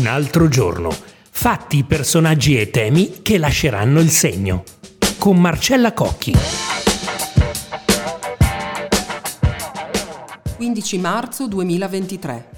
Un altro giorno. Fatti, personaggi e temi che lasceranno il segno. Con Marcella Cocchi. 15 marzo 2023.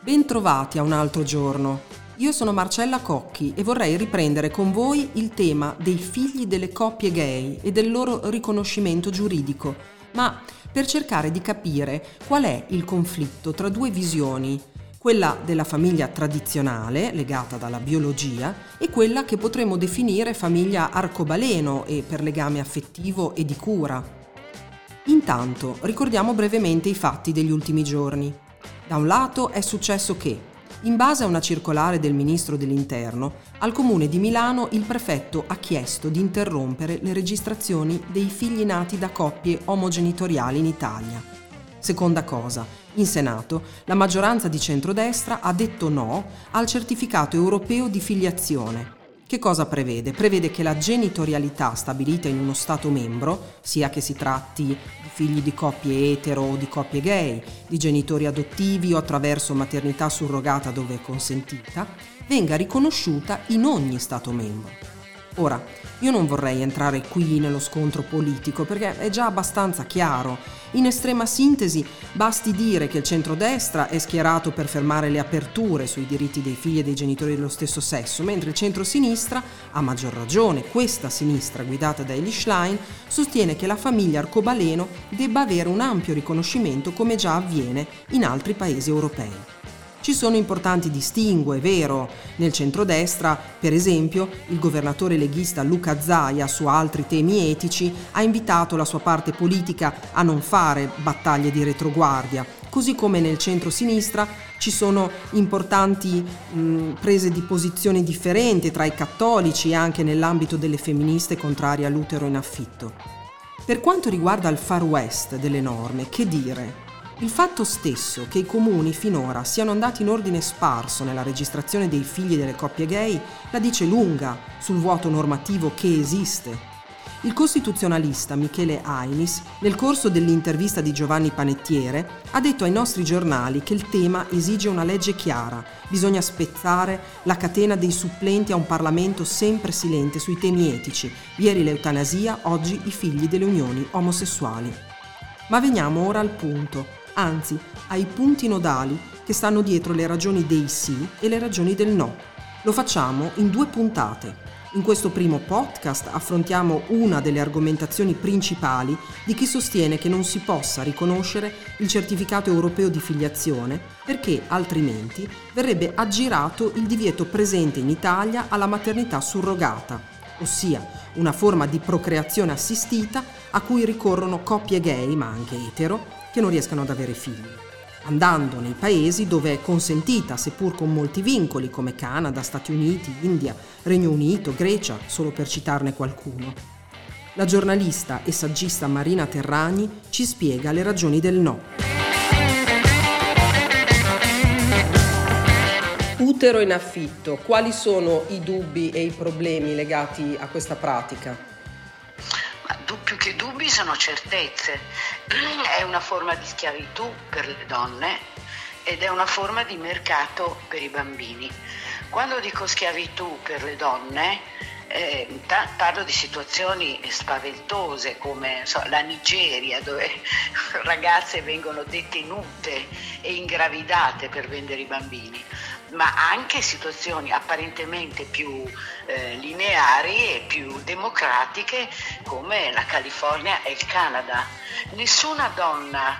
Bentrovati a un altro giorno. Io sono Marcella Cocchi e vorrei riprendere con voi il tema dei figli delle coppie gay e del loro riconoscimento giuridico, ma per cercare di capire qual è il conflitto tra due visioni, quella della famiglia tradizionale, legata dalla biologia, e quella che potremmo definire famiglia arcobaleno e per legame affettivo e di cura. Intanto ricordiamo brevemente i fatti degli ultimi giorni. Da un lato è successo che in base a una circolare del ministro dell'Interno, al comune di Milano il prefetto ha chiesto di interrompere le registrazioni dei figli nati da coppie omogenitoriali in Italia. Seconda cosa, in Senato la maggioranza di centrodestra ha detto no al certificato europeo di filiazione, che cosa prevede? Prevede che la genitorialità stabilita in uno Stato membro, sia che si tratti di figli di coppie etero o di coppie gay, di genitori adottivi o attraverso maternità surrogata dove è consentita, venga riconosciuta in ogni Stato membro. Ora, io non vorrei entrare qui nello scontro politico perché è già abbastanza chiaro in estrema sintesi, basti dire che il centrodestra è schierato per fermare le aperture sui diritti dei figli e dei genitori dello stesso sesso, mentre il centrosinistra, a maggior ragione questa sinistra guidata da Eli Schlein, sostiene che la famiglia arcobaleno debba avere un ampio riconoscimento come già avviene in altri paesi europei. Ci sono importanti distinguo, è vero. Nel centrodestra, per esempio, il governatore leghista Luca Zaia su altri temi etici ha invitato la sua parte politica a non fare battaglie di retroguardia, così come nel centro-sinistra ci sono importanti mh, prese di posizione differenti tra i cattolici e anche nell'ambito delle femministe contrarie all'utero in affitto. Per quanto riguarda il far west delle norme, che dire? Il fatto stesso che i comuni finora siano andati in ordine sparso nella registrazione dei figli delle coppie gay la dice lunga sul vuoto normativo che esiste. Il costituzionalista Michele Ainis, nel corso dell'intervista di Giovanni Panettiere, ha detto ai nostri giornali che il tema esige una legge chiara, bisogna spezzare la catena dei supplenti a un Parlamento sempre silente sui temi etici, ieri l'eutanasia, oggi i figli delle unioni omosessuali. Ma veniamo ora al punto anzi ai punti nodali che stanno dietro le ragioni dei sì e le ragioni del no. Lo facciamo in due puntate. In questo primo podcast affrontiamo una delle argomentazioni principali di chi sostiene che non si possa riconoscere il certificato europeo di filiazione perché altrimenti verrebbe aggirato il divieto presente in Italia alla maternità surrogata, ossia una forma di procreazione assistita a cui ricorrono coppie gay, ma anche etero, che non riescano ad avere figli, andando nei paesi dove è consentita, seppur con molti vincoli, come Canada, Stati Uniti, India, Regno Unito, Grecia, solo per citarne qualcuno. La giornalista e saggista Marina Terragni ci spiega le ragioni del no. Utero in affitto, quali sono i dubbi e i problemi legati a questa pratica? più che dubbi sono certezze. È una forma di schiavitù per le donne ed è una forma di mercato per i bambini. Quando dico schiavitù per le donne, eh, parlo di situazioni spaventose come so, la Nigeria dove ragazze vengono detenute e ingravidate per vendere i bambini ma anche situazioni apparentemente più eh, lineari e più democratiche come la California e il Canada. Nessuna donna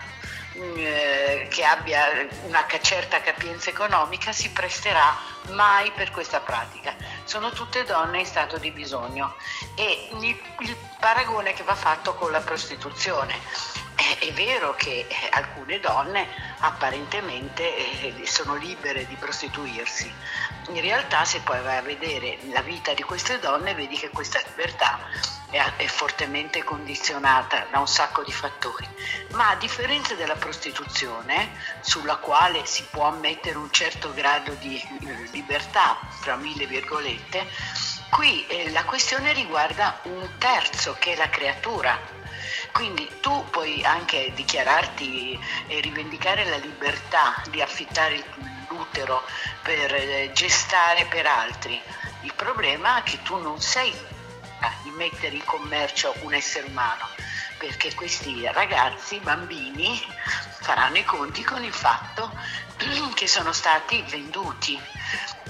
mm, eh, che abbia una certa capienza economica si presterà mai per questa pratica. Sono tutte donne in stato di bisogno e il, il paragone che va fatto con la prostituzione è vero che eh, alcune donne apparentemente eh, sono libere di prostituirsi, in realtà se poi vai a vedere la vita di queste donne vedi che questa libertà è, fortemente condizionata da un sacco di fattori, ma a differenza della prostituzione, sulla quale si può ammettere un certo grado di eh, libertà, tra mille virgolette, qui la questione riguarda un terzo che è la creatura quindi tu puoi anche dichiararti e rivendicare la libertà di affittare l'utero per eh, gestare per altri. Il problema è che tu non sei a mettere in commercio un essere umano, perché questi ragazzi, bambini, faranno i conti con il fatto che sono stati venduti.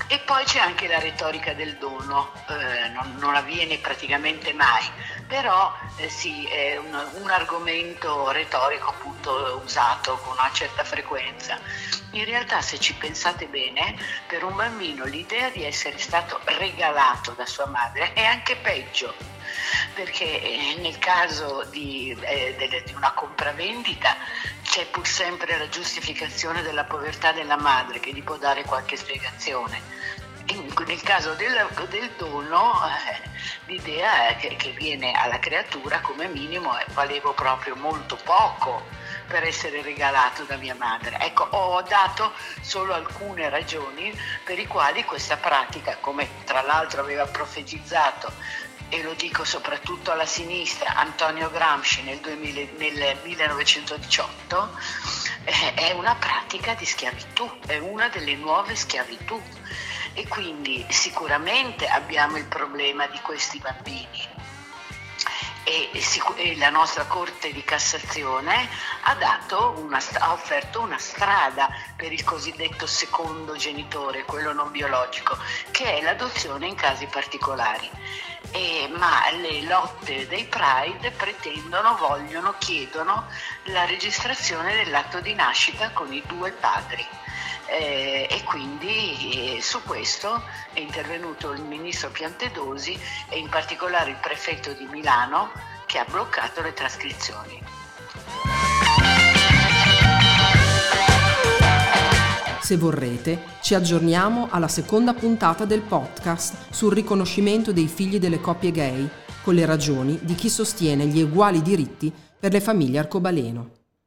E poi c'è anche la retorica del dono, eh, non, non, avviene praticamente mai, però eh, sì, è un, un, argomento retorico appunto usato con una certa frequenza. In realtà se ci pensate bene, per un bambino l'idea di essere stato regalato da sua madre è anche peggio perché eh, nel caso di, eh, di, una compravendita c'è pur sempre la giustificazione della povertà della madre che gli può dare qualche spiegazione. Nel caso del, del dono eh, l'idea che, che, viene alla creatura come minimo e valevo proprio molto poco per essere regalato da mia madre. Ecco, ho dato solo alcune ragioni per i quali questa pratica, come tra l'altro aveva profetizzato e lo dico soprattutto alla sinistra, Antonio Gramsci nel, 2000, nel 1918, eh, è una pratica di schiavitù, è una delle nuove schiavitù e quindi sicuramente abbiamo il problema di questi bambini e, la nostra Corte di Cassazione ha, una, ha, offerto una strada per il cosiddetto secondo genitore, quello non biologico, che è l'adozione in casi particolari. E, ma le lotte dei Pride pretendono, vogliono, chiedono la registrazione dell'atto di nascita con i due padri eh, e quindi eh, su questo è intervenuto il ministro Piantedosi e in particolare il prefetto di Milano che ha bloccato le trascrizioni. Se vorrete, ci aggiorniamo alla seconda puntata del podcast sul riconoscimento dei figli delle coppie gay, con le ragioni di chi sostiene gli uguali diritti per le famiglie arcobaleno.